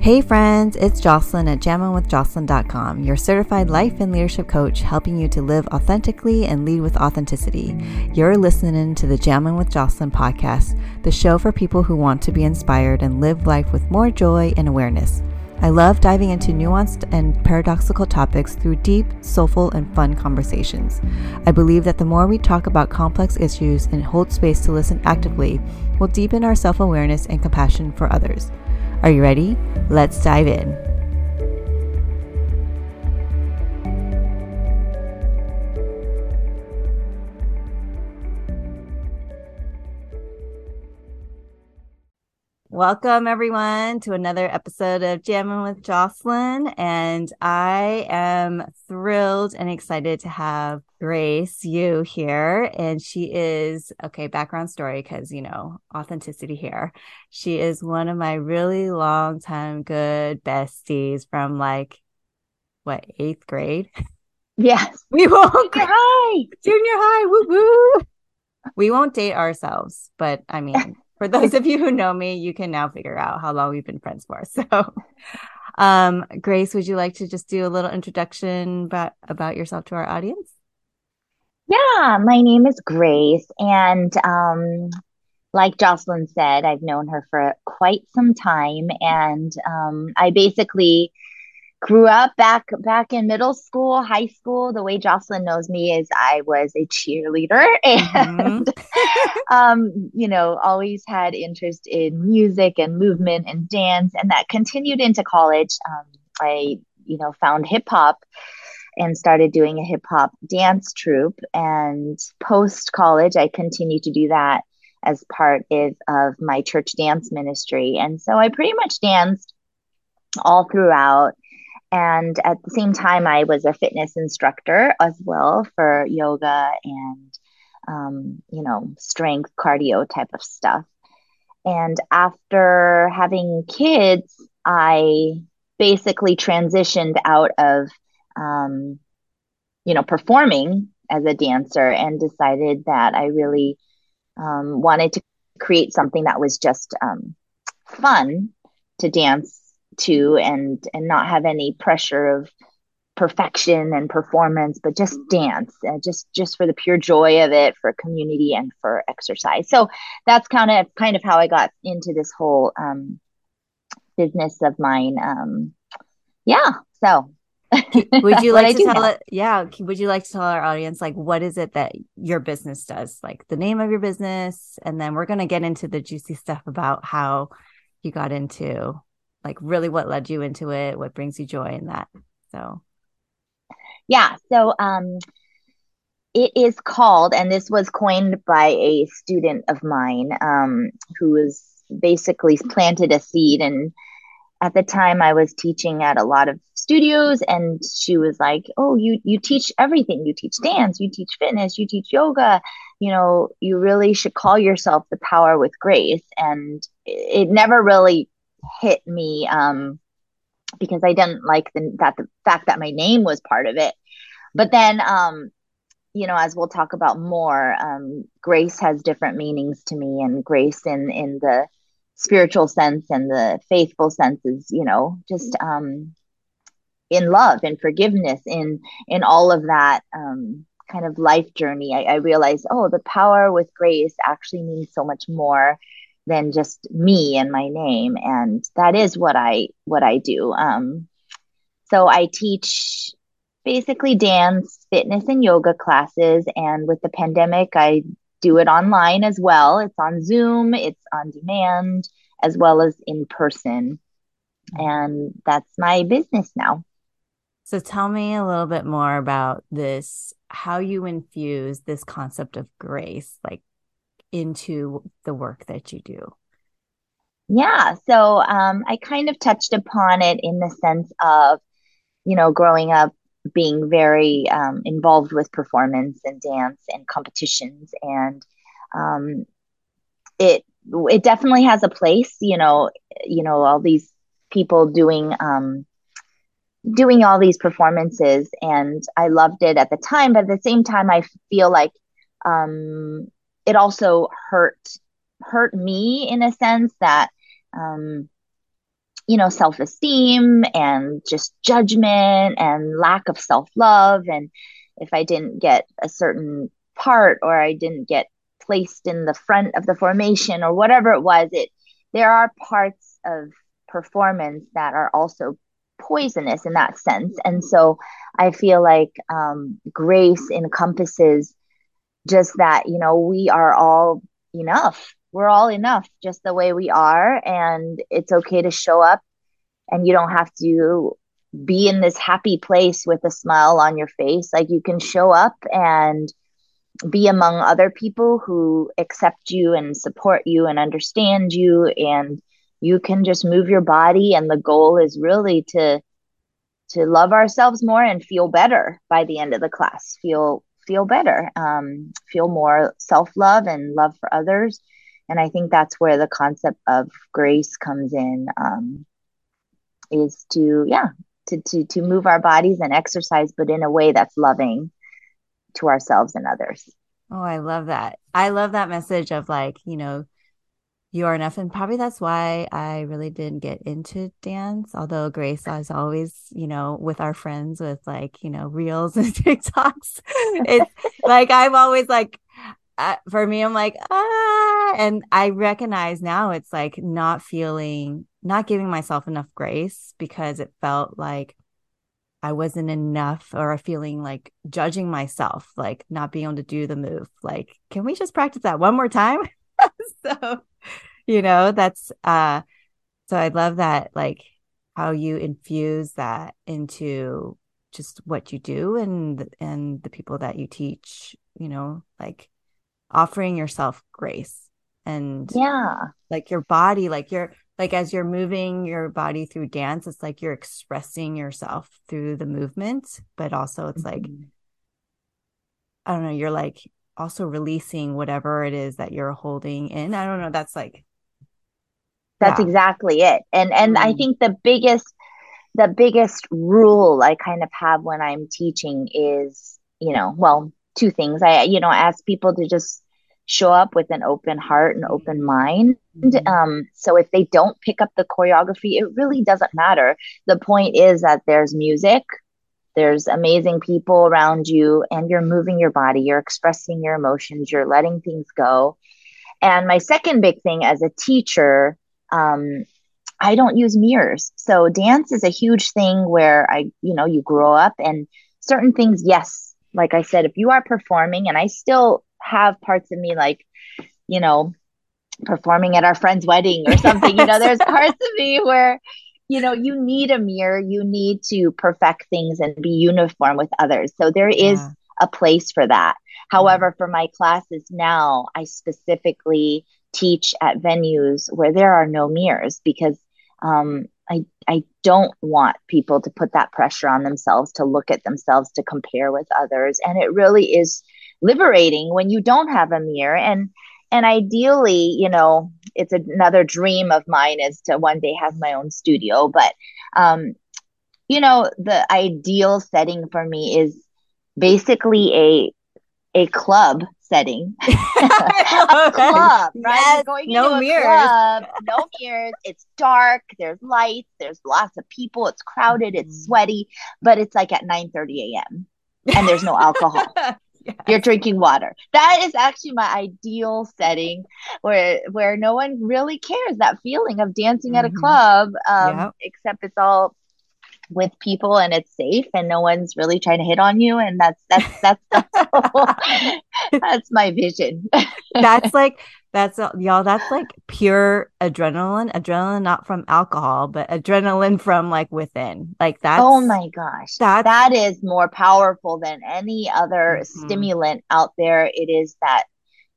Hey friends, it's Jocelyn at jamminwithjocelyn.com, your certified life and leadership coach helping you to live authentically and lead with authenticity. You're listening to the Jammin' with Jocelyn podcast, the show for people who want to be inspired and live life with more joy and awareness. I love diving into nuanced and paradoxical topics through deep, soulful, and fun conversations. I believe that the more we talk about complex issues and hold space to listen actively, will deepen our self awareness and compassion for others. Are you ready? Let's dive in. Welcome, everyone, to another episode of Jamming with Jocelyn. And I am thrilled and excited to have Grace Yu here. And she is, okay, background story, because, you know, authenticity here. She is one of my really long time good besties from like, what, eighth grade? Yes. We won't. Junior high. Junior high. Woo woo. We won't date ourselves, but I mean, for those of you who know me, you can now figure out how long we've been friends for. So, um, Grace, would you like to just do a little introduction about, about yourself to our audience? Yeah, my name is Grace. And um, like Jocelyn said, I've known her for quite some time. And um, I basically grew up back back in middle school, high school. The way Jocelyn knows me is I was a cheerleader and mm-hmm. um, you know, always had interest in music and movement and dance, and that continued into college. Um, I, you know, found hip hop and started doing a hip hop dance troupe. And post college, I continued to do that as part of, of my church dance ministry. And so I pretty much danced all throughout and at the same time, I was a fitness instructor as well for yoga and, um, you know, strength, cardio type of stuff. And after having kids, I basically transitioned out of, um, you know, performing as a dancer and decided that I really um, wanted to create something that was just um, fun to dance to and and not have any pressure of perfection and performance but just dance uh, just just for the pure joy of it for community and for exercise. So that's kind of kind of how i got into this whole um, business of mine um, yeah so. Would you like to tell it yeah would you like to tell our audience like what is it that your business does? Like the name of your business and then we're going to get into the juicy stuff about how you got into like really what led you into it what brings you joy in that so yeah so um it is called and this was coined by a student of mine um who was basically planted a seed and at the time I was teaching at a lot of studios and she was like, "Oh, you you teach everything. You teach dance, you teach fitness, you teach yoga. You know, you really should call yourself the power with grace." And it never really hit me um, because I didn't like the, that the fact that my name was part of it. But then, um, you know, as we'll talk about more, um, grace has different meanings to me, and grace in in the spiritual sense and the faithful sense is, you know, just um, in love and forgiveness in in all of that um, kind of life journey. I, I realized, oh, the power with grace actually means so much more than just me and my name. And that is what i what i do. Um so i teach basically dance fitness and yoga classes. And with the pandemic i do it online as well. It's on zoom it's on demand as well as in person. And that's my business now. So tell me a little bit more about this how you infuse this concept of grace like into the work that you do? Yeah, so um, I kind of touched upon it in the sense of, you know, growing up being very um, involved with performance and dance and competitions, and um, it it definitely has a place. You know, you know all these people doing um, doing all these performances, and I loved it at the time. But at the same time, I feel like um, it also hurt hurt me in a sense that um, you know, self esteem and just judgment and lack of self love. And if I didn't get a certain part or I didn't get placed in the front of the formation or whatever it was, it there are parts of performance that are also poisonous in that sense. And so I feel like um, grace encompasses just that, you know, we are all enough. We're all enough just the way we are. And it's okay to show up and you don't have to be in this happy place with a smile on your face. Like you can show up and be among other people who accept you and support you and understand you and you can just move your body and the goal is really to to love ourselves more and feel better by the end of the class feel feel better um, feel more self-love and love for others. And i think that's where the concept of grace comes in um, is to yeah to, to to move our bodies and exercise but in a way that's loving to ourselves and others. Oh i love that. I love that message of like you know you are enough and probably that's why i really didn't get into dance although grace is always you know with our friends with like you know reels and tiktoks it's like i'm always like uh, for me i'm like ah and i recognize now it's like not feeling not giving myself enough grace because it felt like I wasn't enough or a feeling like judging myself, like not being able to do the move. Like, can we just practice that one more time? so you know that's uh so i love that like how you infuse that into just what you do and and the people that you teach you know like offering yourself grace and yeah like your body like you're like as you're moving your body through dance it's like you're expressing yourself through the movement but also it's mm-hmm. like i don't know you're like also releasing whatever it is that you're holding in i don't know that's like that's yeah. exactly it. And and mm. I think the biggest the biggest rule I kind of have when I'm teaching is, you know, well, two things. I you know, ask people to just show up with an open heart and open mind. Mm-hmm. Um, so if they don't pick up the choreography, it really doesn't matter. The point is that there's music, there's amazing people around you, and you're moving your body, you're expressing your emotions, you're letting things go. And my second big thing as a teacher um, I don't use mirrors. So dance is a huge thing where I, you know, you grow up and certain things, yes, like I said, if you are performing, and I still have parts of me like, you know, performing at our friend's wedding or something, you know, there's parts of me where, you know, you need a mirror, you need to perfect things and be uniform with others. So there is yeah. a place for that. However, for my classes now, I specifically teach at venues where there are no mirrors because um, I I don't want people to put that pressure on themselves to look at themselves to compare with others, and it really is liberating when you don't have a mirror and and ideally you know it's another dream of mine is to one day have my own studio but um you know the ideal setting for me is basically a a club setting. a club, right? Yes, no mirrors. Club, no mirrors. It's dark. There's lights. There's lots of people. It's crowded. It's mm-hmm. sweaty, but it's like at 9 30 a.m. and there's no alcohol. yes. You're drinking water. That is actually my ideal setting where where no one really cares. That feeling of dancing mm-hmm. at a mm-hmm. club, um, yep. except it's all with people and it's safe and no one's really trying to hit on you and that's that's that's that's, that's my vision that's like that's y'all that's like pure adrenaline adrenaline not from alcohol but adrenaline from like within like that oh my gosh that that is more powerful than any other mm-hmm. stimulant out there it is that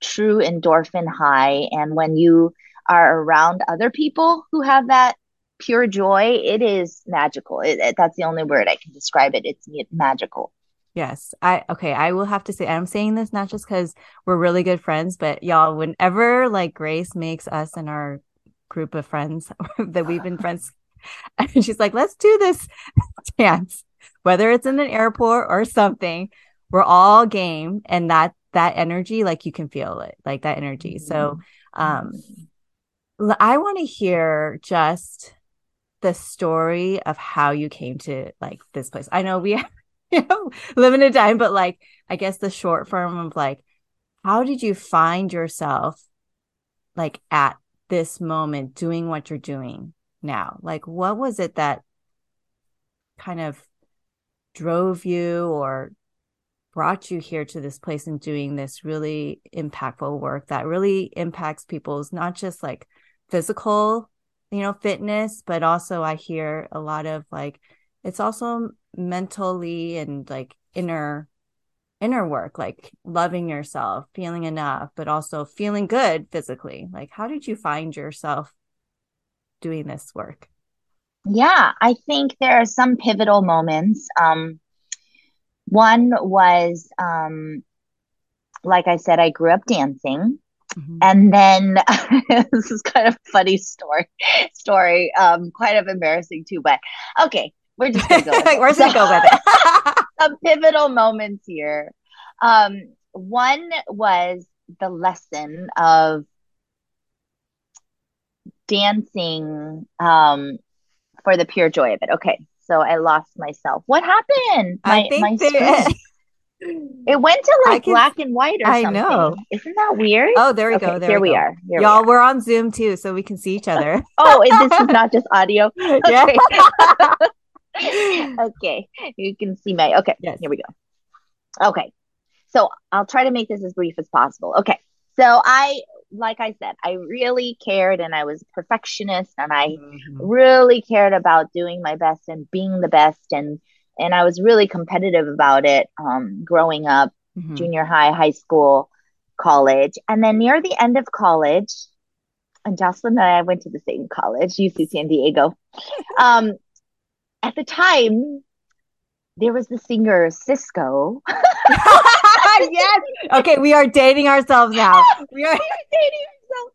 true endorphin high and when you are around other people who have that pure joy, it is magical. It, it, that's the only word I can describe it. It's magical. Yes. I okay, I will have to say I'm saying this not just cuz we're really good friends, but y'all whenever like Grace makes us and our group of friends that we've been friends and she's like, "Let's do this dance." Whether it's in an airport or something, we're all game and that that energy like you can feel it. Like that energy. Mm-hmm. So, um I want to hear just the story of how you came to like this place. I know we you know, limited time, but like I guess the short form of like, how did you find yourself like at this moment doing what you're doing now? Like, what was it that kind of drove you or brought you here to this place and doing this really impactful work that really impacts people's not just like physical you know fitness but also i hear a lot of like it's also mentally and like inner inner work like loving yourself feeling enough but also feeling good physically like how did you find yourself doing this work yeah i think there are some pivotal moments um one was, um, like I said, I grew up dancing. Mm-hmm. And then this is kind of a funny story, story, um, kind of embarrassing too, but okay, we're just gonna go with it. we're gonna go with it. some pivotal moments here. Um, one was the lesson of dancing um, for the pure joy of it. Okay, so I lost myself. What happened? My, I think my it went to like can, black and white or I something. know. Isn't that weird? Oh, there we okay, go. There here we, we are. Here Y'all, we are on Zoom too, so we can see each other. oh, and this is not just audio. Okay. okay. You can see my okay. Yes. Here we go. Okay. So I'll try to make this as brief as possible. Okay. So I like I said, I really cared and I was a perfectionist and I mm-hmm. really cared about doing my best and being the best and and I was really competitive about it um, growing up, mm-hmm. junior high, high school, college. And then near the end of college, and Jocelyn and I went to the same college, UC San Diego. Um, at the time, there was the singer Sisqó. yes. Okay, we are dating ourselves now. We are dating ourselves.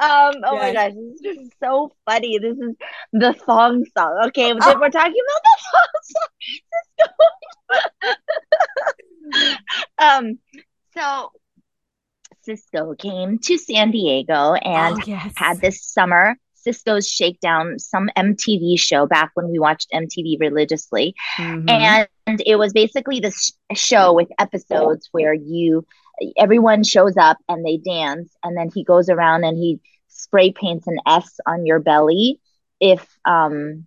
Um, oh yes. my gosh, this is just so funny. This is the song song. Okay, oh. we're talking about the song song. um, so Sisqó came to San Diego and oh, yes. had this summer Sisqó's Shakedown, some MTV show back when we watched MTV religiously. Mm-hmm. And it was basically this show with episodes where you, everyone shows up and they dance, and then he goes around and he spray paints an S on your belly if, um,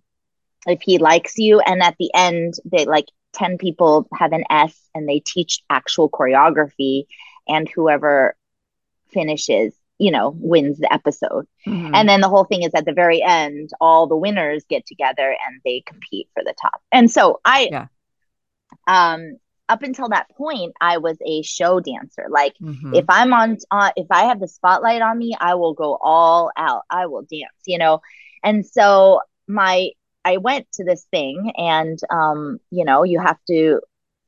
if he likes you. And at the end, they like 10 people have an S and they teach actual choreography, and whoever finishes you know, wins the episode. Mm-hmm. And then the whole thing is at the very end, all the winners get together and they compete for the top. And so I, yeah. um, up until that point, I was a show dancer. Like mm-hmm. if I'm on, uh, if I have the spotlight on me, I will go all out. I will dance, you know? And so my, I went to this thing and, um, you know, you have to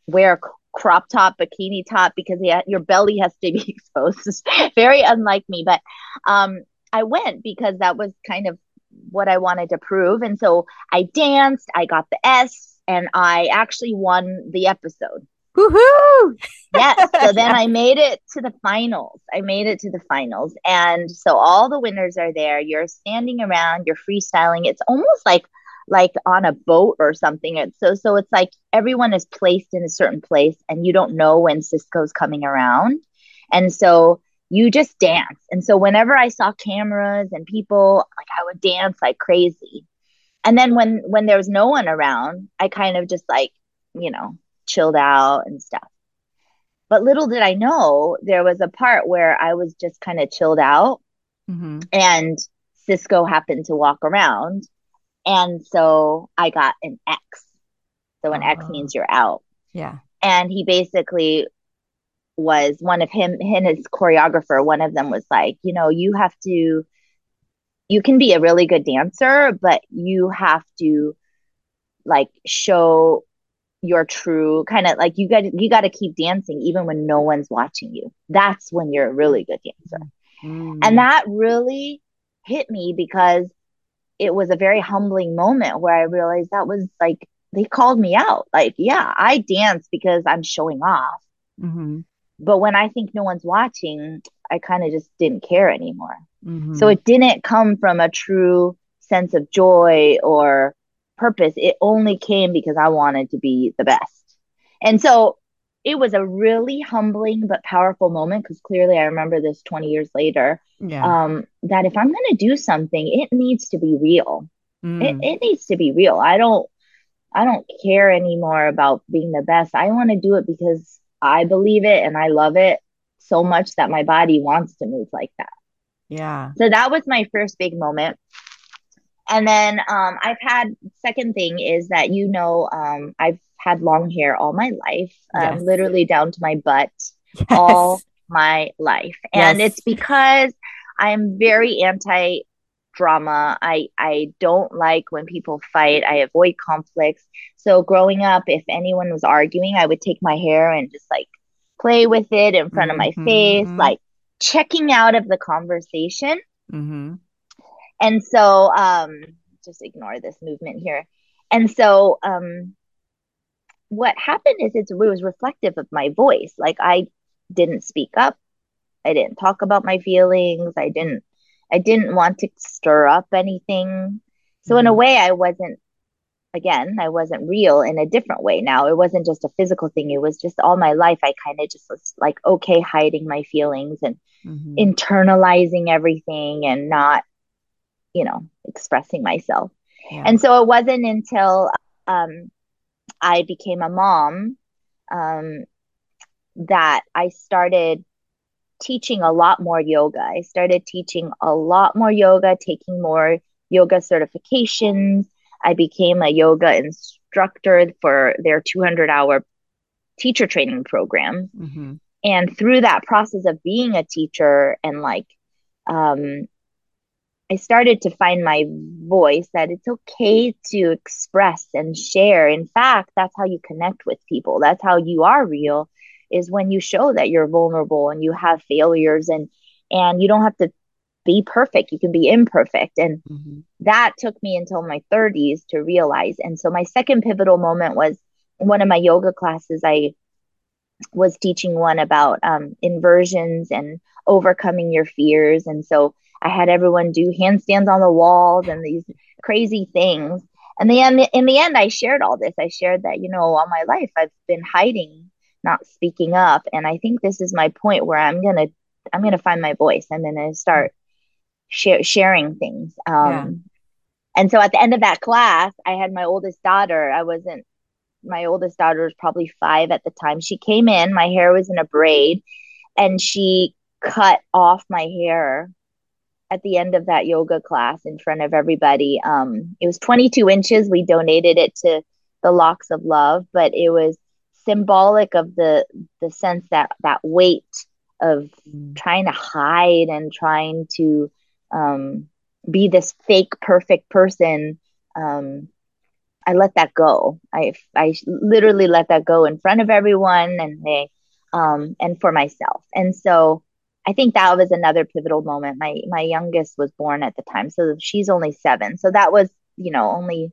wear crop top, bikini top because yeah, your belly has to be exposed. It's very unlike me, but um, I went because that was kind of what I wanted to prove. And so I danced, I got the S, and I actually won the episode. Woohoo! yes. So then I made it to the finals. I made it to the finals. And so all the winners are there. You're standing around, you're freestyling. It's almost like like on a boat or something. It's so so it's like everyone is placed in a certain place and you don't know when Sisqó's coming around. And so you just dance. And so whenever I saw cameras and people, like I would dance like crazy. And then when when there was no one around, I kind of just like, you know, chilled out and stuff. But little did I know there was a part where I was just kind of chilled out mm-hmm. and Sisqó happened to walk around and so I got an X. So an X means you're out. Yeah. And he basically was one of him and his choreographer, one of them was like, you know, you have to you can be a really good dancer, but you have to like show your true kind of like you got you got to keep dancing even when no one's watching you. That's when you're a really good dancer. Mm. And that really hit me because it was a very humbling moment where I realized that was like they called me out. Like, yeah, I dance because I'm showing off. Mm-hmm. But when I think no one's watching, I kind of just didn't care anymore. Mm-hmm. So it didn't come from a true sense of joy or purpose. It only came because I wanted to be the best. And so it was a really humbling but powerful moment because clearly I remember this 20 years later. Yeah. Um, that if I'm going to do something, it needs to be real. Mm. It, it needs to be real. I don't, I don't care anymore about being the best. I want to do it because I believe it and I love it so much that my body wants to move like that. Yeah. So that was my first big moment. And then um, I've had second thing is that you know um, I've had long hair all my life, um, literally down to my butt yes. all my life, and yes. it's because I'm very anti drama. I I don't like when people fight. I avoid conflicts. So growing up, if anyone was arguing, I would take my hair and just like play with it in front mm-hmm. of my mm-hmm. face, like checking out of the conversation. Mm-hmm. And so, um, just ignore this movement here. And so, um, what happened is it was reflective of my voice. Like I didn't speak up. I didn't talk about my feelings. I didn't, I didn't want to stir up anything. So mm-hmm. in a mm-hmm. way, I wasn't, again, I wasn't real in a different way now. It wasn't just a physical thing. It was just all my life. I kind of just was like, okay, hiding my feelings and mm-hmm. internalizing everything and not you know, expressing myself. Yeah. And so it wasn't until um, I became a mom um, that I started teaching a lot more yoga. I started teaching a lot more yoga, taking more yoga certifications. I became a yoga instructor for their 200 hour teacher training program. Mm-hmm. And through that process of being a teacher and like um, I started to find my voice that it's okay to express and share. In fact, that's how you connect with people. That's how you are real is when you show that you're vulnerable and you have failures and and you don't have to be perfect. You can be imperfect. And mm-hmm. that took me until my 30s to realize. And so my second pivotal moment was one of my yoga classes I was teaching one about um, inversions and overcoming your fears. And so I had everyone do handstands on the walls and these crazy things. And then in the end, I shared all this. I shared that, you know, all my life I've been hiding, not speaking up. And I think this is my point where I'm going to, I'm going to find my voice. I'm going to start sh- sharing things. Um, yeah. And so at the end of that class, I had my oldest daughter. I wasn't, my oldest daughter was probably five at the time. She came in, my hair was in a braid, and she cut off my hair at the end of that yoga class in front of everybody. Um, it was 22 inches. We donated it to the Locks of Love, but it was symbolic of the the sense that that weight of trying to hide and trying to um, be this fake perfect person. Um, I let that go. I I literally let that go in front of everyone and they um, and for myself. And so I think that was another pivotal moment. My my youngest was born at the time, so she's only seven. So that was, you know, only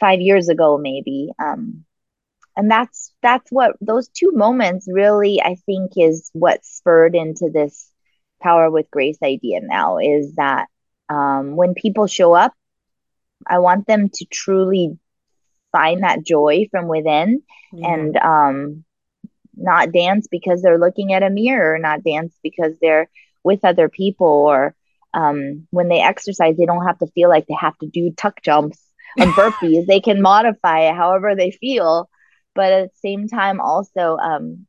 five years ago, maybe. Um, and that's that's what those two moments really, I think, is what spurred into this power with grace idea. Now is that um, when people show up, I want them to truly find that joy from within yeah. and um, not dance because they're looking at a mirror, not dance because they're with other people, or um, when they exercise, they don't have to feel like they have to do tuck jumps and burpees. they can modify it however they feel, but at the same time, also um,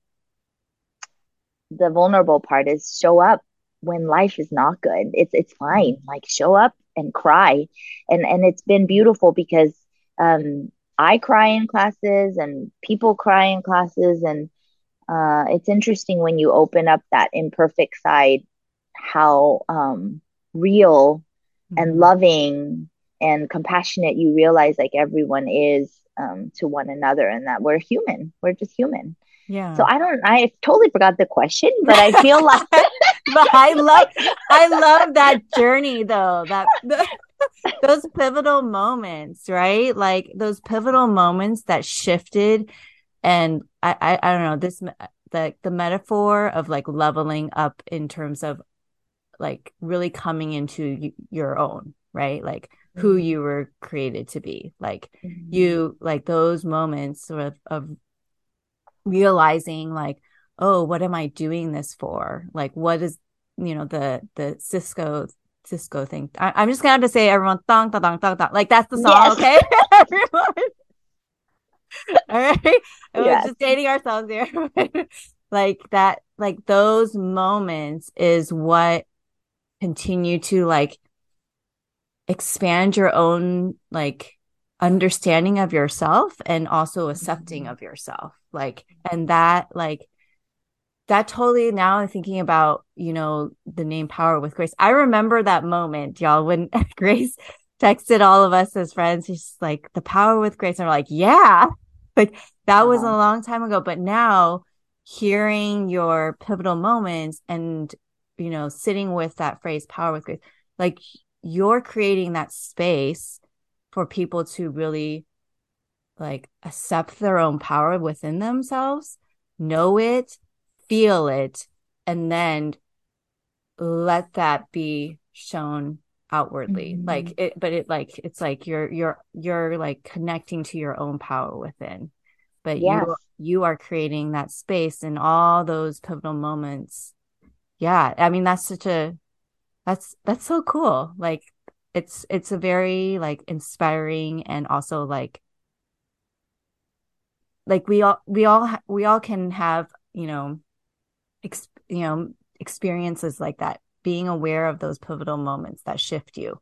the vulnerable part is show up when life is not good. It's it's fine. Like show up and cry, and and it's been beautiful because um, I cry in classes and people cry in classes and uh, it's interesting when you open up that imperfect side how um, real mm-hmm. and loving and compassionate you realize like everyone is um, to one another and that we're human. We're just human. Yeah. So i don't i totally forgot the question but i feel like but i love i love that journey though that those pivotal moments right? Like those pivotal moments that shifted and I, I, I don't know this the the metaphor of like leveling up in terms of like really coming into y- your own right? Like mm-hmm. who you were created to be. Like mm-hmm. you like those moments sort of, of realizing like oh what am i doing this for? Like what is you know the the sisqó sisqó thing. I, am just gonna have to say everyone thong thong thong thong thong. Like that's the song yes. okay? Everyone all right. We're yes. just dating ourselves here. Like that like those moments is what continue to like expand your own like understanding of yourself and also accepting mm-hmm. of yourself. Like and that like that totally now i'm thinking about you know the name power with grace. I remember that moment y'all when grace texted all of us as friends. She's like the power with grace. And we're like yeah like that was a long time ago but now hearing your pivotal moments and you know sitting with that phrase power with grace like you're creating that space for people to really like accept their own power within themselves know it feel it and then let that be shown outwardly. Mm-hmm. like it but it like it's like you're you're you're like connecting to your own power within. But yes. you you are creating that space in all those pivotal moments. Yeah i mean that's such a that's that's so cool. Like it's it's a very like inspiring and also like like we all we all we all can have you know ex, you know experiences like that being aware of those pivotal moments that shift you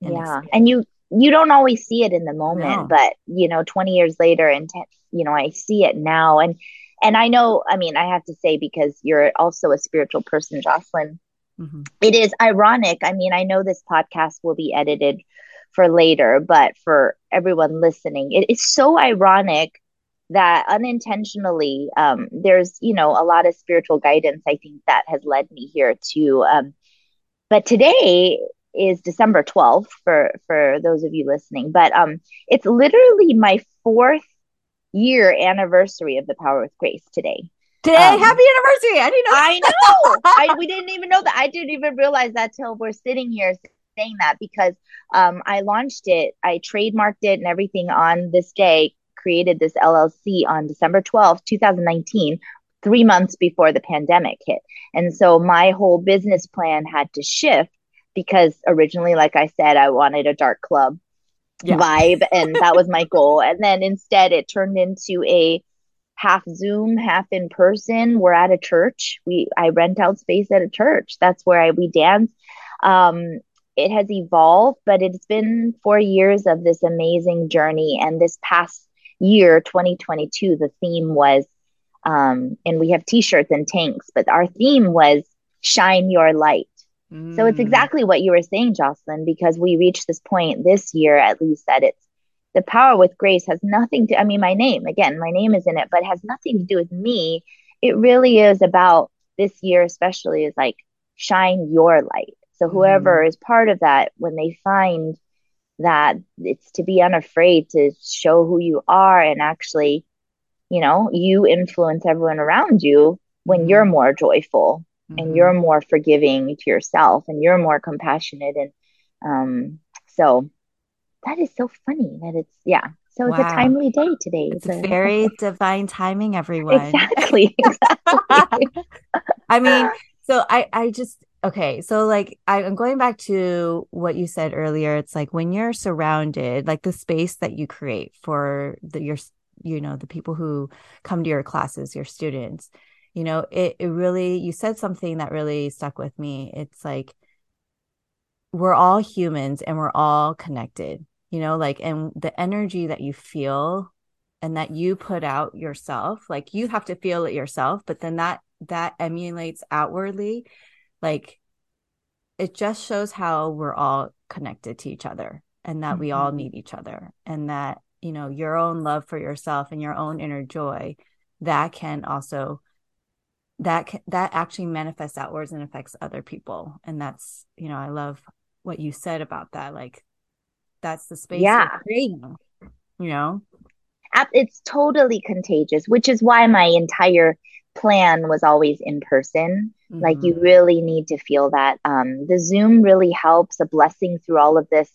yeah and you you don't always see it in the moment no. but you know 20 years later and ten, you know i see it now and and i know i mean i have to say because you're also a spiritual person jocelyn mm-hmm. it is ironic i mean i know this podcast will be edited for later but for everyone listening it is so ironic that unintentionally um, there's you know a lot of spiritual guidance i think that has led me here to um, but today is december 12th for for those of you listening but um it's literally my fourth year anniversary of the power with grace today. Today? Um, happy anniversary! I didn't know i know! I, we didn't even know that. I didn't even realize that till we're sitting here saying that because um, I launched it, I trademarked it and everything on this day created this LLC on December 12th, 2019, three months before the pandemic hit. And so my whole business plan had to shift because originally, like I said, I wanted a dark club yeah. vibe and that was my goal. And then instead, it turned into a half Zoom, half in person. We're at a church. We I rent out space at a church. That's where I we dance. Um, it has evolved, but it's been four years of this amazing journey. And this past year 2022 the theme was um, and we have t-shirts and tanks but our theme was shine your light mm. so it's mm. exactly what you were saying jocelyn because we reached this point this year at least that it's the power with grace has nothing to i mean my name again my name is in it but has nothing to do with me it really is about this year especially is like shine your light so whoever mm. is part of that when they find that it's to be unafraid to show who you are and actually you know you influence everyone around you when mm-hmm. you're more joyful mm-hmm. and you're more forgiving to yourself and you're more compassionate and um so that is so funny that it's yeah so wow. it's a timely day today it's, a very divine timing everyone exactly, exactly. i mean so i i just okay so like I, am going back to what you said earlier it's like when you're surrounded like the space that you create for the your you know the people who come to your classes your students you know it, it really you said something that really stuck with me it's like we're all humans and we're all connected you know like and the energy that you feel and that you put out yourself like you have to feel it yourself but then that that emulates outwardly like it just shows how we're all connected to each other and that mm-hmm. we all mm-hmm. need each other and that you know your own love for yourself and your own inner joy that can also that can, that actually manifests outwards and affects other people and that's you know i love what you said about that like that's the space yeah creating you know it's totally contagious which is why my entire plan was always in person. Mm-hmm. Like you really need to feel that. Um, the Zoom really helps. A blessing through all of this,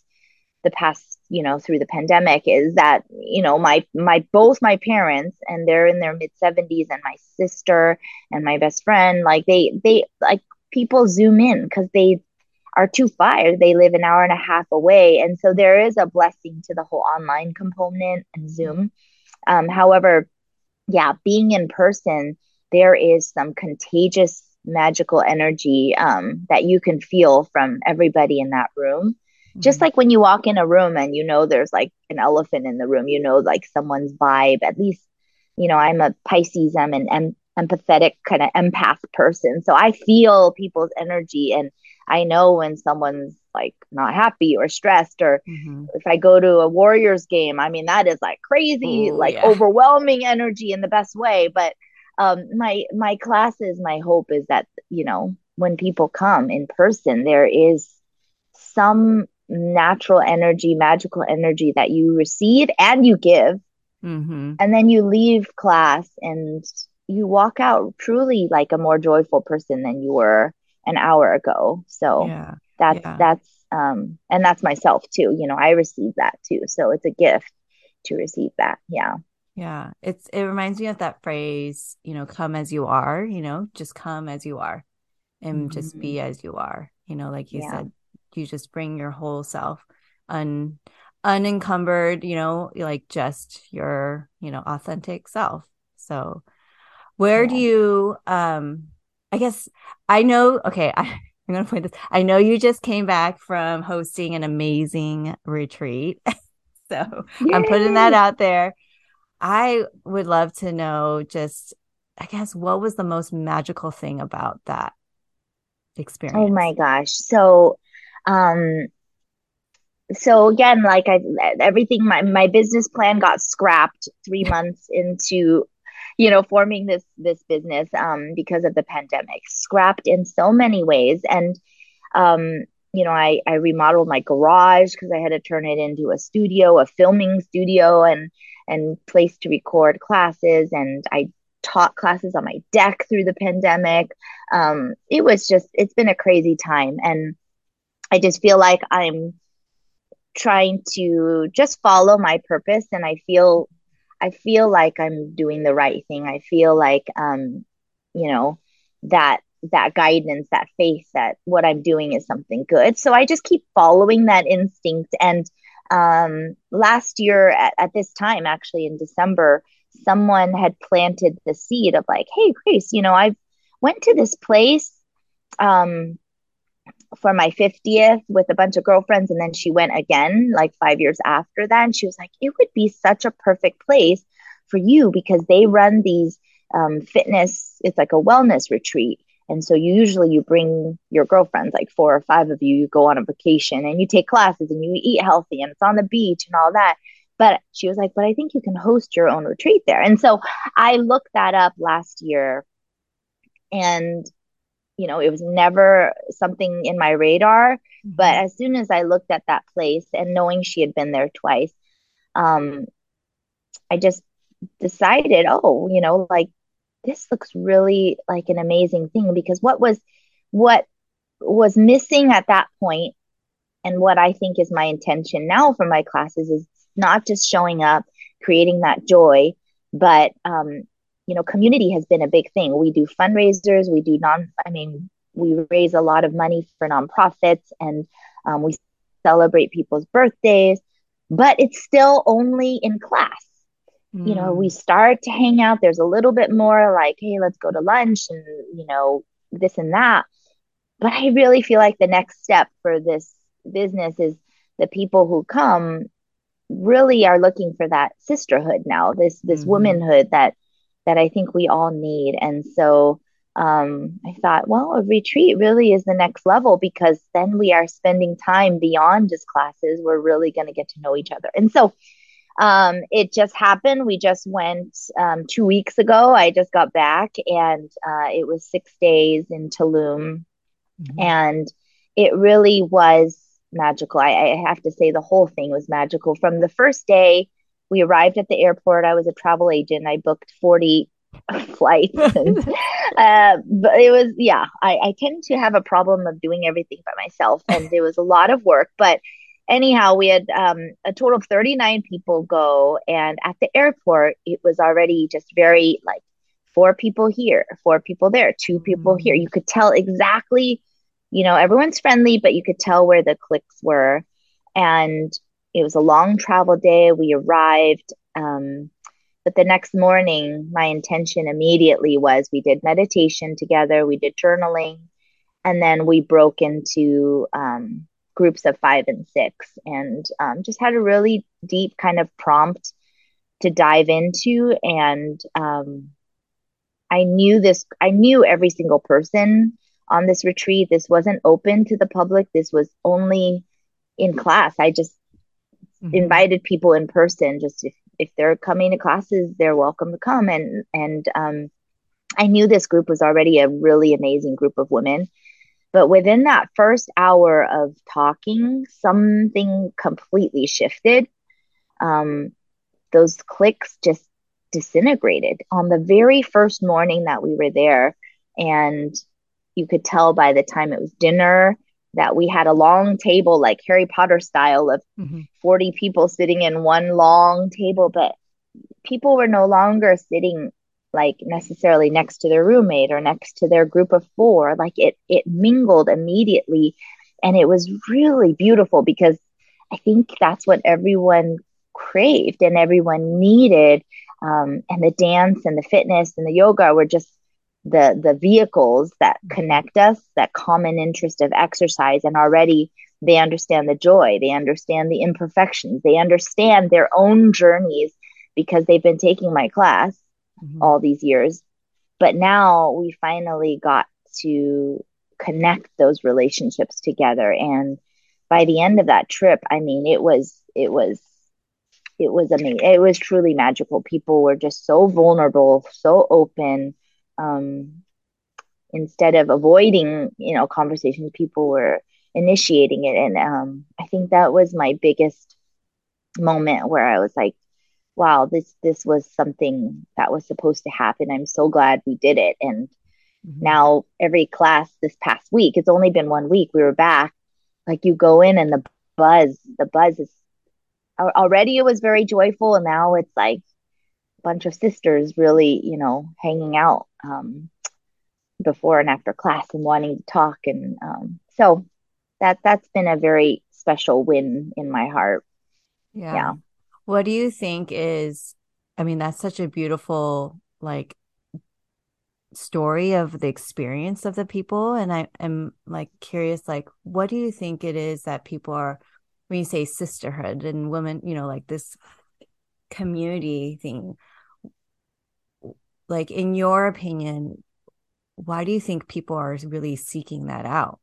the past, you know, through the pandemic is that you know my my both my parents and they're in their mid seventies, and my sister and my best friend, like they they like people zoom in because they are too far. They live an hour and a half away, and so there is a blessing to the whole online component and Zoom. Um, however, yeah, being in person there is some contagious magical energy um, that you can feel from everybody in that room. Mm-hmm. Just like when you walk in a room and you know there's like an elephant in the room, you know, like someone's vibe. At least, you know, I'm a Pisces, I'm an em- empathetic kind of empath person. So I feel people's energy and I know when someone's like not happy or stressed or mm-hmm. if I go to a Warriors game, I mean that is like crazy, Ooh, like yeah. overwhelming energy in the best way, but um, my my classes, my hope is that you know when people come in person, there is some natural energy, magical energy that you receive and you give, mm-hmm. and then you leave class and you walk out truly like a more joyful person than you were an hour ago. So yeah. that's yeah. that's um and that's myself too. You know, I receive that too. So it's a gift to receive that. Yeah. Yeah. It's it reminds me of that phrase, you know, come as you are, you know, just come as you are and mm-hmm. just be as you are. You know, like you yeah. said, you just bring your whole self un unencumbered, you know, like just your, you know, authentic self. So where yeah. do you um I guess I know okay, I I'm gonna point this. I know you just came back from hosting an amazing retreat. so Yay! I'm putting that out there. I would love to know just, I guess, what was the most magical thing about that experience? Oh my gosh. So, um, so again, like I, everything, my, my business plan got scrapped three months into, you know, forming this, this business, um, because of the pandemic, scrapped in so many ways. And, um, you know, I, I remodeled my garage because I had to turn it into a studio, a filming studio. And, and place to record classes and I taught classes on my deck through the pandemic. Um, it was just, it's been a crazy time. And I just feel like I'm trying to just follow my purpose. And I feel, I feel like I'm doing the right thing. I feel like, um, you know, that, that guidance, that faith that what I'm doing is something good. So I just keep following that instinct. And um, last year at, at this time, actually in December, someone had planted the seed of like, hey, Grace, you know, I went to this place um, for my 50th with a bunch of girlfriends. And then she went again like five years after that. And she was like, it would be such a perfect place for you because they run these um, fitness, it's like a wellness retreat. And so you usually you bring your girlfriends, like four or five of you, you go on a vacation and you take classes and you eat healthy and it's on the beach and all that. But she was like, but I think you can host your own retreat there. And so I looked that up last year and you know, it was never something in my radar. Mm-hmm. But as soon as I looked at that place and knowing she had been there twice, um, I just decided, oh, you know, like this looks really like an amazing thing because what was what was missing at that point and what I think is my intention now for my classes is not just showing up, creating that joy, but um, you know, community has been a big thing. We do fundraisers, we do non, I mean, we raise a lot of money for nonprofits and um, we celebrate people's birthdays, but it's still only in class mm. you know we mm. start to hang out there's a little bit more like hey let's go to lunch and you know this and that but i really feel like the next step for this business is the people who come really are looking for that sisterhood now this this mm-hmm. womanhood that that i think we all need and so um, I thought, well, a retreat really is the next level because then we are spending time beyond just classes. We're really going to get to know each other. And so um, it just happened. We just went um, two weeks ago. I just got back, and uh, it was six days in Tulum, mm-hmm. and it really was magical. I, I have to say, the whole thing was magical. From the first day we arrived at the airport, I was a travel agent. I booked 40 flights. And, uh, but it was, yeah, I, I tend to have a problem of doing everything by myself. And it was a lot of work. But anyhow, we had um, a total of 39 people go. And at the airport, it was already just very like four people here, four people there, two people here. You could tell exactly, you know, everyone's friendly, but you could tell where the clicks were. And it was a long travel day. We arrived. Um, but the next morning, my intention immediately was we did meditation together, we did journaling, and then we broke into um, groups of five and six and um, just had a really deep kind of prompt to dive into. And um, I knew this, I knew every single person on this retreat. This wasn't open to the public, this was only in class. I just mm-hmm. invited people in person just if if they're coming to classes, they're welcome to come. And and um, I knew this group was already a really amazing group of women. But within that first hour of talking, something completely shifted. Um, those clicks just disintegrated on the very first morning that we were there. And you could tell by the time it was dinner that we had a long table like Harry Potter style of mm-hmm. 40 people sitting in one long table but people were no longer sitting like necessarily next to their roommate or next to their group of four like it it mingled immediately. And it was really beautiful because I think that's what everyone craved and everyone needed. Um, and the dance and the fitness and the yoga were just the the vehicles that connect us that common interest of exercise. And already they understand the joy they understand the imperfections they understand their own journeys because they've been taking my class mm-hmm. all these years. But now we finally got to connect those relationships together. And by the end of that trip i mean it was it was it was amazing. It was truly magical. People were just so vulnerable so open. Um, instead of avoiding you know conversations people were initiating it. And um, i think that was my biggest moment where i was like wow this this was something that was supposed to happen. I'm so glad we did it. And mm-hmm. now every class this past week it's only been one week we were back. Like you go in and the buzz the buzz is already it was very joyful and now it's like a bunch of sisters really you know hanging out um, before and after class and wanting to talk. And um, so that that's been a very special win in my heart. Yeah. yeah what do you think is i mean that's such a beautiful like story of the experience of the people and i am like curious like what do you think it is that people are when you say sisterhood and women you know like this community thing like in your opinion why do you think people are really seeking that out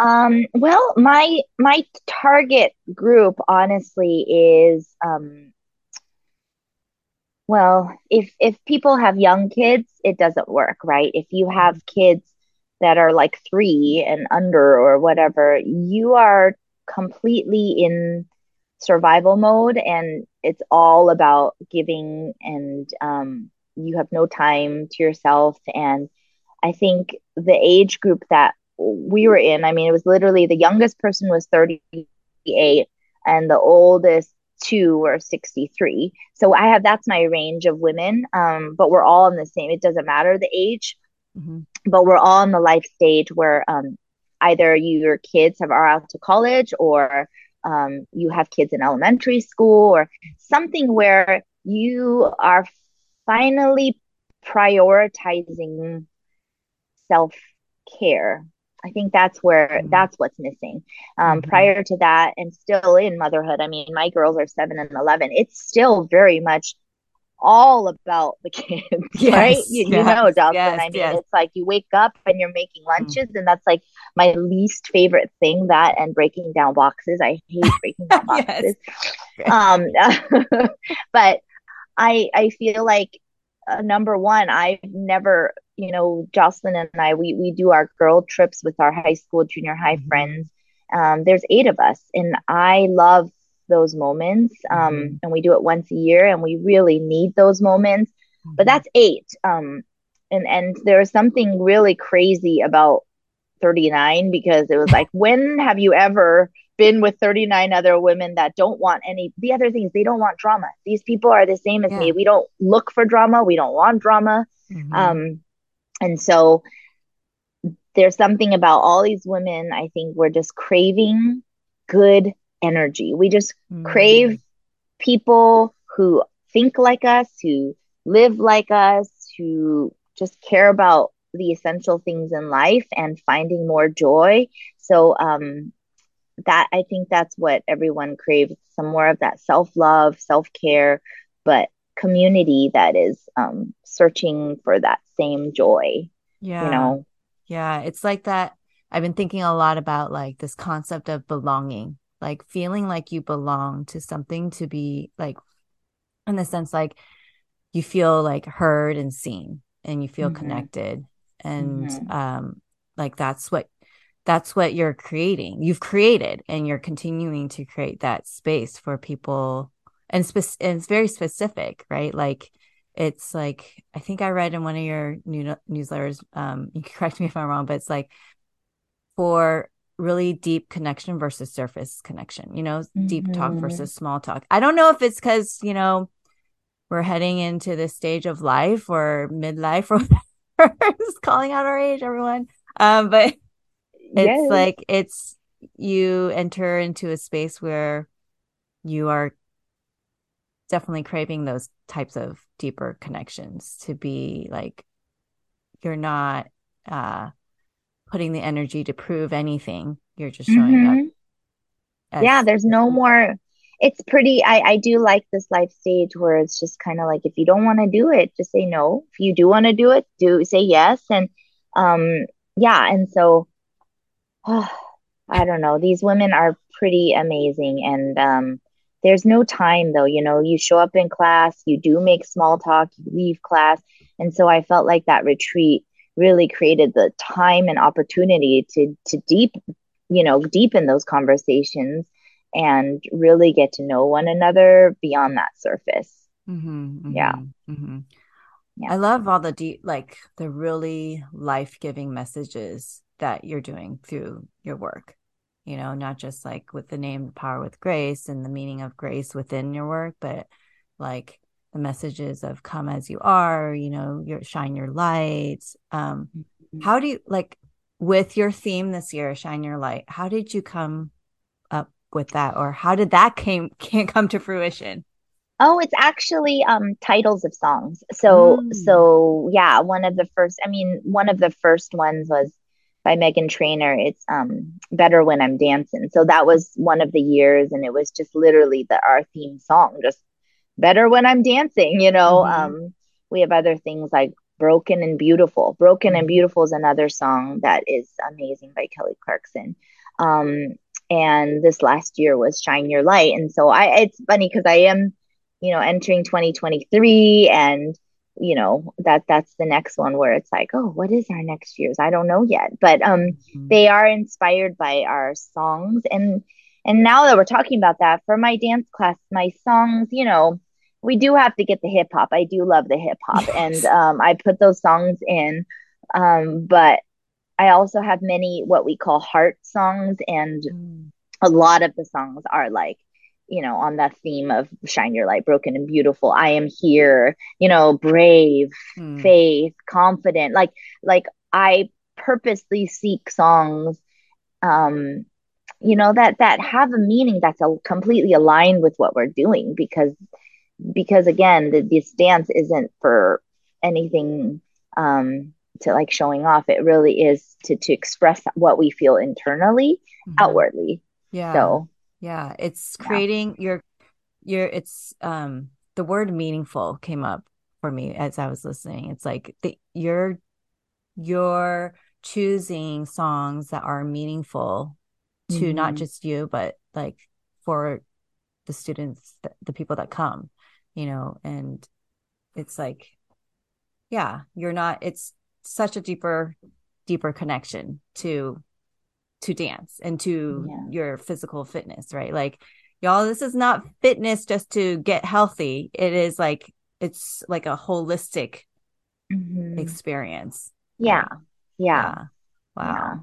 um, well my my target group honestly is um, well if if people have young kids it doesn't work right? If you have kids that are like three and under or whatever you are completely in survival mode and it's all about giving and um, you have no time to yourself. And i think the age group that we were in i mean it was literally the youngest person was 38 and the oldest two were 63 so i have that's my range of women um, but we're all in the same it doesn't matter the age mm-hmm. but we're all in the life stage where um, either you, your kids have are out to college or um, you have kids in elementary school or something where you are finally prioritizing self care. I think that's where mm-hmm. that's what's missing. Um, mm-hmm. Prior to that, and still in motherhood, I mean, my girls are seven and 11. It's still very much all about the kids, yes, right? You, yes, you know, Jocelyn. Yes, I mean, it's like you wake up and you're making mm. lunches, mm-hmm. and that's like my least favorite thing. That and breaking down boxes. I hate breaking down boxes. um, but I I feel like uh, number one, I've never, you know, Jocelyn and I, we we do our girl trips with our high school, junior high mm-hmm. friends. Um, there's eight of us, and I love those moments. Um, mm-hmm. And we do it once a year, and we really need those moments. mm-hmm. but that's eight um and and there was something really crazy about 39 because it was like when have you ever been with 39 other women that don't want any the other things they don't want drama these people are the same as yeah. me we don't look for drama we don't want drama mm-hmm. um and so there's something about all these women i think we're just craving good energy. We just mm-hmm. crave people who think like us who live like us who just care about the essential things in life and finding more joy. So um that I think that's what everyone craves some more of that self love, self care, but community that is um, searching for that same joy. Yeah. You know? Yeah. It's like that. I've been thinking a lot about like this concept of belonging, like feeling like you belong to something to be like, in the sense, like you feel like heard and seen and you feel mm-hmm. connected. And mm-hmm. um, like that's what that's what you're creating you've created and you're continuing to create that space for people and, spe- and it's very specific right like it's like i think i read in one of your new newsletters um you can correct me if i'm wrong but it's like for really deep connection versus surface connection you know mm-hmm. deep talk mm-hmm. versus small talk i don't know if it's because you know we're heading into this stage of life or midlife or just calling out our age everyone um but it's yes. like it's you enter into a space where you are definitely craving those types of deeper connections to be like you're not uh putting the energy to prove anything you're just showing mm-hmm. up as- yeah there's no more it's pretty I, I do like this life stage where it's just kind of like if you don't want to do it just say no if you do want to do it do say yes and um yeah and so oh, I don't know. These women are pretty amazing. And um, there's no time though. You know, you show up in class, you do make small talk, you leave class. And so I felt like that retreat really created the time and opportunity to to deep, you know, deepen those conversations and really get to know one another beyond that surface. Mm-hmm, mm-hmm, yeah. Mm-hmm. Yeah. I love all the deep, like the really life giving messages that you're doing through your work you know not just like with the name power with grace and the meaning of grace within your work but like the messages of come as you are you know your shine your light um mm-hmm. how do you like with your theme this year shine your light how did you come up with that or how did that came can't come to fruition Oh, it's actually um titles of songs. So mm. so yeah, one of the first I mean, one of the first ones was by Meghan Trainor. It's um better when I'm dancing. So that was one of the years, and it was just literally the our theme song, just better when I'm dancing. You know, mm-hmm. um, we have other things like Broken and Beautiful. Broken mm-hmm. and Beautiful is another song that is amazing by Kelly Clarkson. Um, and this last year was Shine Your Light, and so I it's funny because I am, you know, entering 2023 and you know that that's the next one where it's like oh what is our next year's i don't know yet but um mm-hmm. they are inspired by our songs and and now that we're talking about that for my dance class my songs you know we do have to get the hip hop i do love the hip hop yes. and um i put those songs in um but i also have many what we call heart songs and mm. a lot of the songs are like you know, on that theme of shine your light, broken and beautiful. I am here, you know, brave, mm. faith, confident. Like, like I purposely seek songs, um, you know, that that have a meaning that's a, completely aligned with what we're doing because because again, the, this dance isn't for anything um to like showing off. It really is to to express what we feel internally, mm-hmm. outwardly. Yeah. So yeah, it's creating yeah. your your it's um the word meaningful came up for me as I was listening. It's like the you're you're choosing songs that are meaningful to mm-hmm. not just you but like for the students the people that come you know and it's like yeah you're not it's such a deeper deeper connection to to dance and to yeah. your physical fitness, right? Like, y'all, this is not fitness just to get healthy. It is like it's like a holistic Mhm. experience. Yeah. right? Yeah. Wow. Yeah.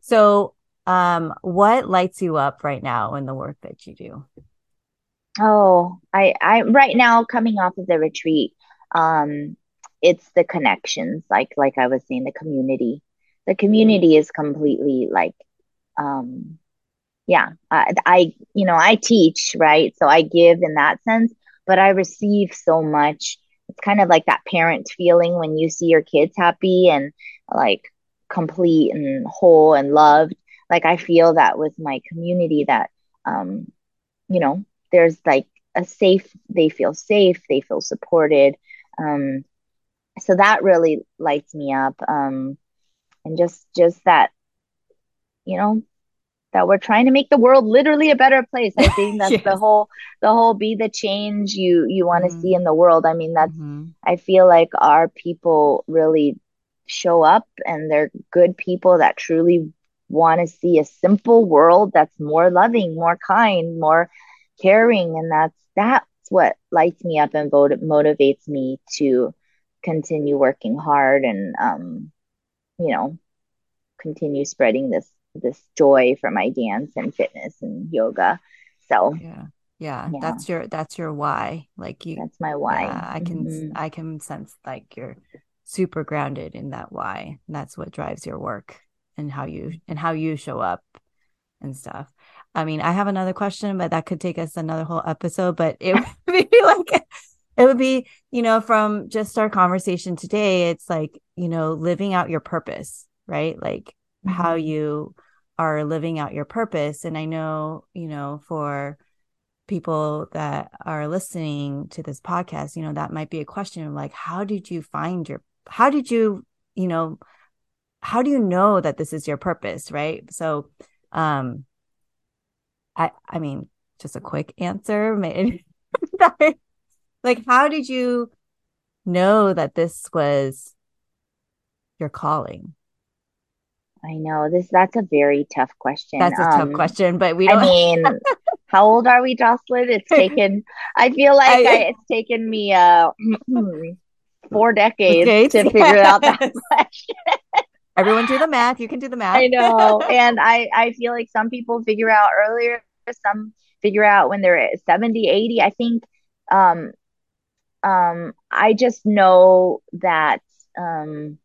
So, um, what lights you up right now in the work that you do? Oh, I I right now coming off of the retreat, um, it's the connections, like like I was saying, the community. The community is completely like, um, yeah, I, I you know I teach, right? So I give in that sense, but I receive so much. It's kind of like that parent feeling when you see your kids happy and like complete and whole and loved. Like I feel that with my community that um you know, there's like a safe, they feel safe, they feel supported. Um, so that really lights me up. Um, and just just that, you know, that we're trying to make the world literally a better place. I think that's the whole the whole be the change you you want to Mhm. see in the world. I mean, that's Mhm. I feel like our people really show up and they're good people that truly want to see a simple world that's more loving, more kind, more caring. And that's that's what lights me up and vot- motivates me to continue working hard and um, you know, continue spreading this this joy for my dance and fitness and yoga. So Yeah. Yeah. yeah, That's your that's your why. Like you that's my why. yeah, I can Mhm. I can sense like you're super grounded in that why. And that's what drives your work and how you and how you show up and stuff. I mean, I have another question, but that could take us another whole episode, but it would be like it would be, you know, from just our conversation today, it's like, you know, living out your purpose, right? Like how Mhm. you are living out your purpose. And I know, you know, for people that are listening to this podcast, you know, that might be a question of like, how did you find your, how did you, you know, how do you know that this is your purpose, right? So, um, I, I mean, just a quick answer, like, how did you know that this was your calling? I know this that's a very tough question. That's a tough Um, question, but we I mean, how old are we, Jocelyn? It's taken, I feel like I, I, it's taken me uh four decades Gates, to figure out that question. Everyone do the math. You can do the math. I know. And I, I feel like some people figure out earlier, some figure out when they're at 70, 80. I think um um I just know that um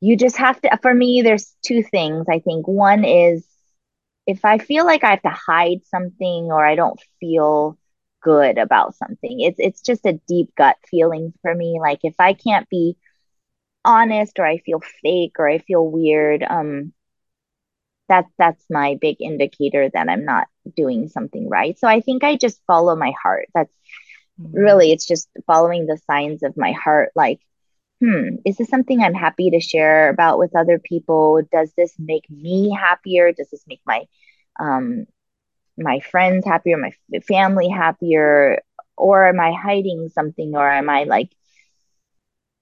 you just have to for me there's two things i think. One is if i feel like i have to hide something or i don't feel good about something it's it's just a deep gut feeling for me. Like if i can't be honest or i feel fake or i feel weird um that's that's my big indicator that i'm not doing something right. So i think i just follow my heart. That's Mm. really it's just following the signs of my heart. Like hmm, is this something I'm happy to share about with other people? Does this make me happier? Does this make my um my friends happier, my family happier? Or am I hiding something or am I like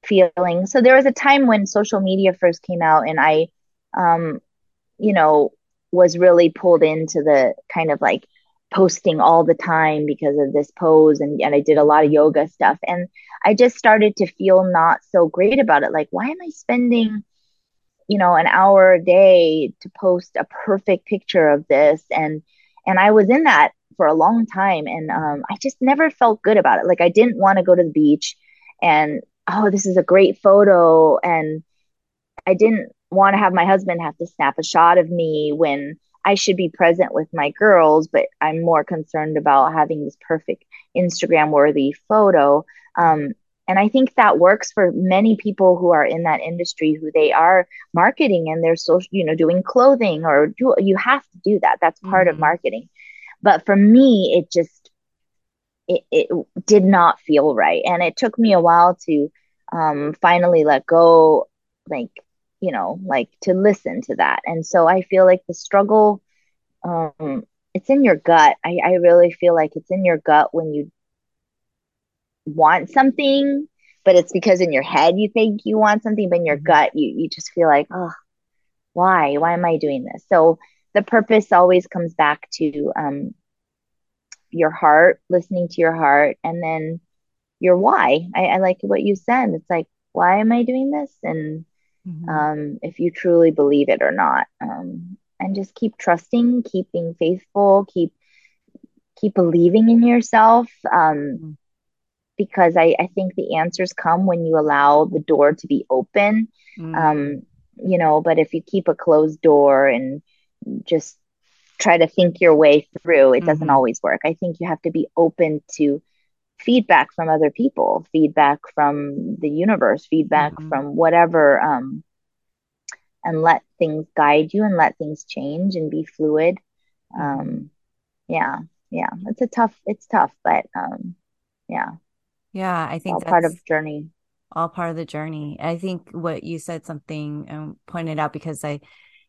feeling? So there was a time when social media first came out and I um you know was really pulled into the kind of like posting all the time because of this pose and, and I did a lot of yoga stuff and I just started to feel not so great about it. Like why am I spending you know an hour a day to post a perfect picture of this? And and I was in that for a long time and um, I just never felt good about it. Like I didn't want to go to the beach and oh this is a great photo and I didn't want to have my husband have to snap a shot of me when I should be present with my girls, but I'm more concerned about having this perfect Instagram worthy photo. Um, and I think that works for many people who are in that industry who they are marketing and they're social, you know, doing clothing or do, you have to do that. That's part of Mhm. marketing. But for me, it just, it, it did not feel right. And it took me a while to um, finally let go, like, you know, like to listen to that. And so I feel like the struggle, um, it's in your gut. I, I really feel like it's in your gut when you want something, but it's because in your head you think you want something, but in your Mhm. gut you you just feel like, oh, why? Why am I doing this? So the purpose always comes back to um, your heart, listening to your heart, and then your why. I, I like what you said. It's like, why am I doing this? And Mhm. um, if you truly believe it or not. Um, and just keep trusting, keep being faithful, keep keep believing in yourself. Um, Mhm. because I, I think the answers come when you allow the door to be open. Mm. Um, you know, but if you keep a closed door and just try to think your way through, it doesn't Mhm. always work. I think you have to be open to feedback from other people, feedback from the universe, feedback Mhm. from whatever, um, and let things guide you and let things change and be fluid. Mhm. Um, yeah, yeah, it's a tough, it's tough, but um, yeah, yeah, I think all part of journey. all part of the journey. I think what you said something um, pointed out because I,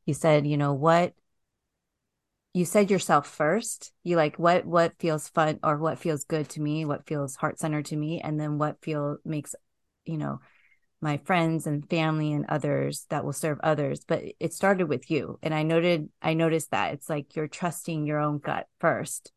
you said, you know, what you said yourself first. You like what what feels fun or what feels good to me, what feels heart centered to me, and then what feel makes, you know, my friends and family and others that will serve others. But it started with you, and I noted I noticed that it's like you're trusting your own gut first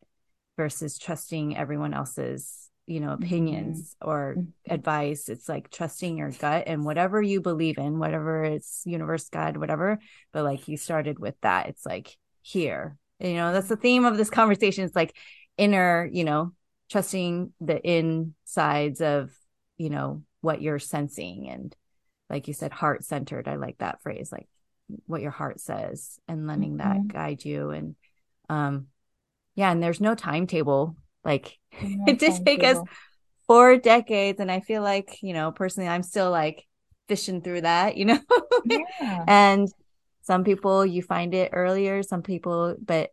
versus trusting everyone else's you know Mhm. opinions or Mhm. advice it's like trusting your gut and whatever you believe in whatever it's universe god whatever but like you started with that it's like here you know that's the theme of this conversation. It's like inner you know trusting the insides of you know what you're sensing. And like you said heart centered i like that phrase like what your heart says and letting that Mhm. guide you. And um yeah and there's no timetable. Like No it did take us four decades. And i feel like you know personally i'm still like fishing through that you know? Yeah. and some people you find it earlier some people but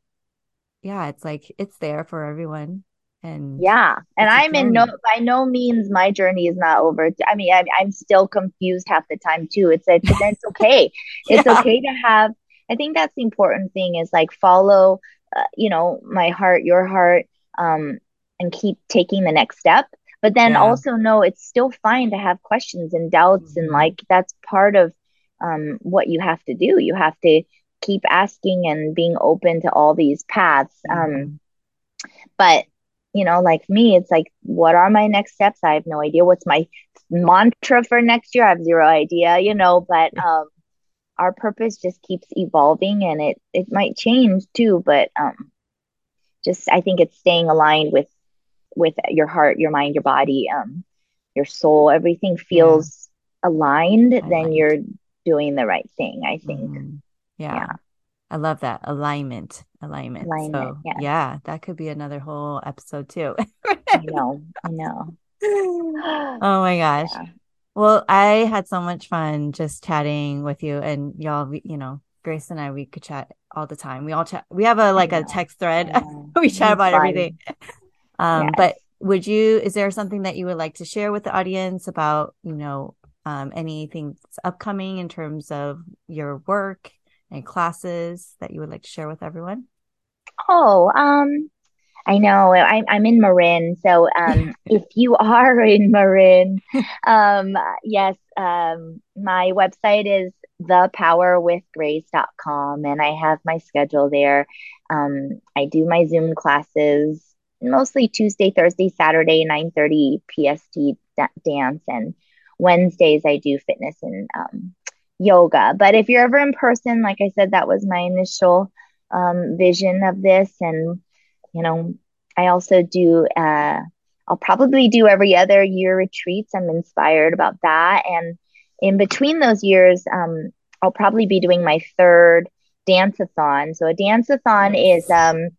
yeah it's like it's there for everyone and Yeah. And I'm in no, by no means my journey is not over. I mean, I'm, I'm still confused half the time too. It's, it's, it's okay. It's yeah okay to have, I think that's the important thing is like follow, uh, you know, my heart, your heart, um, and keep taking the next step. But then yeah also know it's still fine to have questions and doubts. And Mhm. like that's part of, um, what you have to do. You have to keep asking and being open to all these paths. Um, Mhm. but you know like me it's like what are my next steps i have no idea what's my mantra for next year i have zero idea you know but um our purpose just keeps evolving and it it might change too but um just i think it's staying aligned with with your heart your mind your body um your soul everything yeah feels aligned then you're doing the right thing i think Mhm. yeah yeah I love that alignment, alignment. alignment So yes yeah, that could be another whole episode too. i know i know Oh my gosh. yeah Well, I had so much fun just chatting with you and y'all, we, you know, Grace and I, we could chat all the time. We all chat. We have a like a text thread. We chat it's about everything. Um, yes but would you, is there something that you would like to share with the audience about, you know, um, anything that's upcoming in terms of your work and classes that you would like to share with everyone? Oh, um, I know. I'm I'm in Marin, so um, if you are in Marin, um, yes, um, my website is thepowerwithgrace.com, and I have my schedule there. Um, I do my Zoom classes mostly Tuesday, Thursday, Saturday, 9:30 PST da- dance, and Wednesdays I do fitness and um, yoga. But if you're ever in person, like I said, that was my initial um, vision of this, and you know, I also do, uh, I'll probably do every other year retreats. I'm inspired about that. And in between those years, um, I'll probably be doing my third dance-a-thon. So a dance-a-thon is um,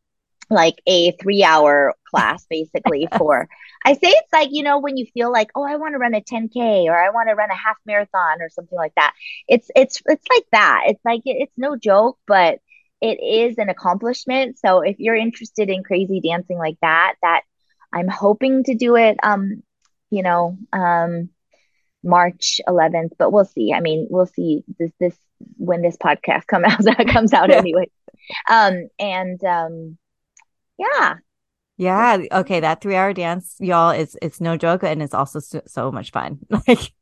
like a three hour class basically for I say it's like, you know, when you feel like, oh, I want to run a 10K or I want to run a half marathon or something like that. It's it's it's like that. It's like it, it's no joke, but it is an accomplishment. So if you're interested in crazy dancing like that, that I'm hoping to do it um, you know, um March 11th, but we'll see. I mean, we'll see this this when this podcast come out comes out anyway. Um and um yeah, Yeah. Okay. That three hour dance, y'all, is it's no joke, and it's also so, so much fun. Like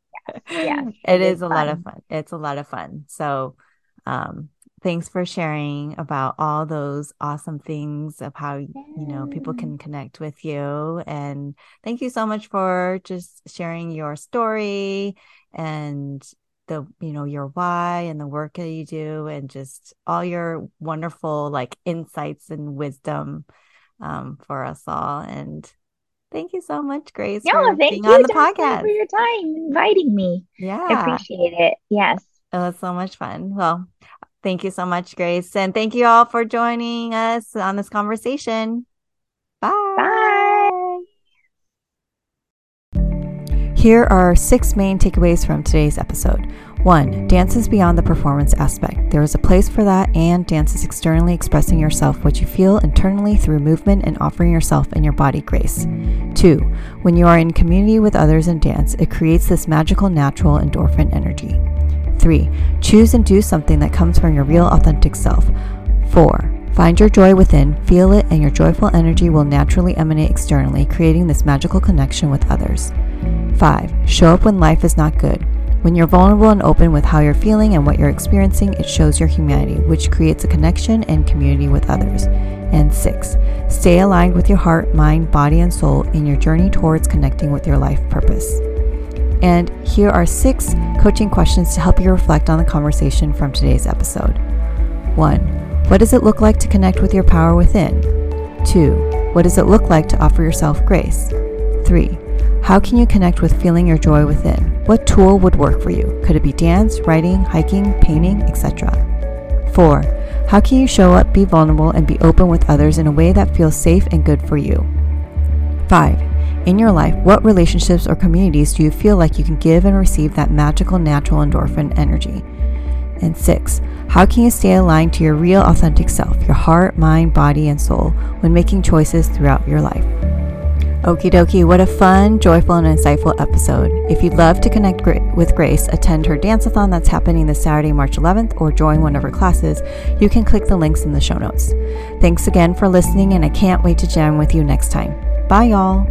yes, it it is is a lot of fun. fun. It's a lot of fun. So, um, thanks for sharing about all those awesome things of how you know people can connect with you and thank you so much for just sharing your story and the you know your why and the work that you do and just all your wonderful like insights and wisdom um, for us all and thank you so much grace no, for thank being you on the podcast for your time inviting me. yeah I appreciate it. Yes. it was so much fun well Thank you so much, Grace. And thank you all for joining us on this conversation. Bye. Bye. Here are six main takeaways from today's episode. One, dance is beyond the performance aspect. There is a place for that, and dance is externally expressing yourself, what you feel internally through movement and offering yourself and your body grace. Two, when you are in community with others in dance, it creates this magical, natural endorphin energy. Three, choose and do something that comes from your real, authentic self. Four, find your joy within, feel it, and your joyful energy will naturally emanate externally, creating this magical connection with others. Five, show up when life is not good. When you're vulnerable and open with how you're feeling and what you're experiencing, it shows your humanity, which creates a connection and community with others. And six, stay aligned with your heart, mind, body, and soul in your journey towards connecting with your life purpose. And here are six coaching questions to help you reflect on the conversation from today's episode. One, what does it look like to connect with your power within? Two, what does it look like to offer yourself grace? Three, how can you connect with feeling your joy within? What tool would work for you? Could it be dance, writing, hiking, painting, etc.? Four, how can you show up, be vulnerable, and be open with others in a way that feels safe and good for you? Five, in your life, what relationships or communities do you feel like you can give and receive that magical natural endorphin energy? And six, how can you stay aligned to your real authentic self, your heart, mind, body, and soul when making choices throughout your life? Okie dokie, what a fun, joyful, and insightful episode. If you'd love to connect with Grace, attend her dance-a-thon that's happening this Saturday, March 11th, or join one of her classes, you can click the links in the show notes. Thanks again for listening, and I can't wait to jam with you next time. Bye, y'all.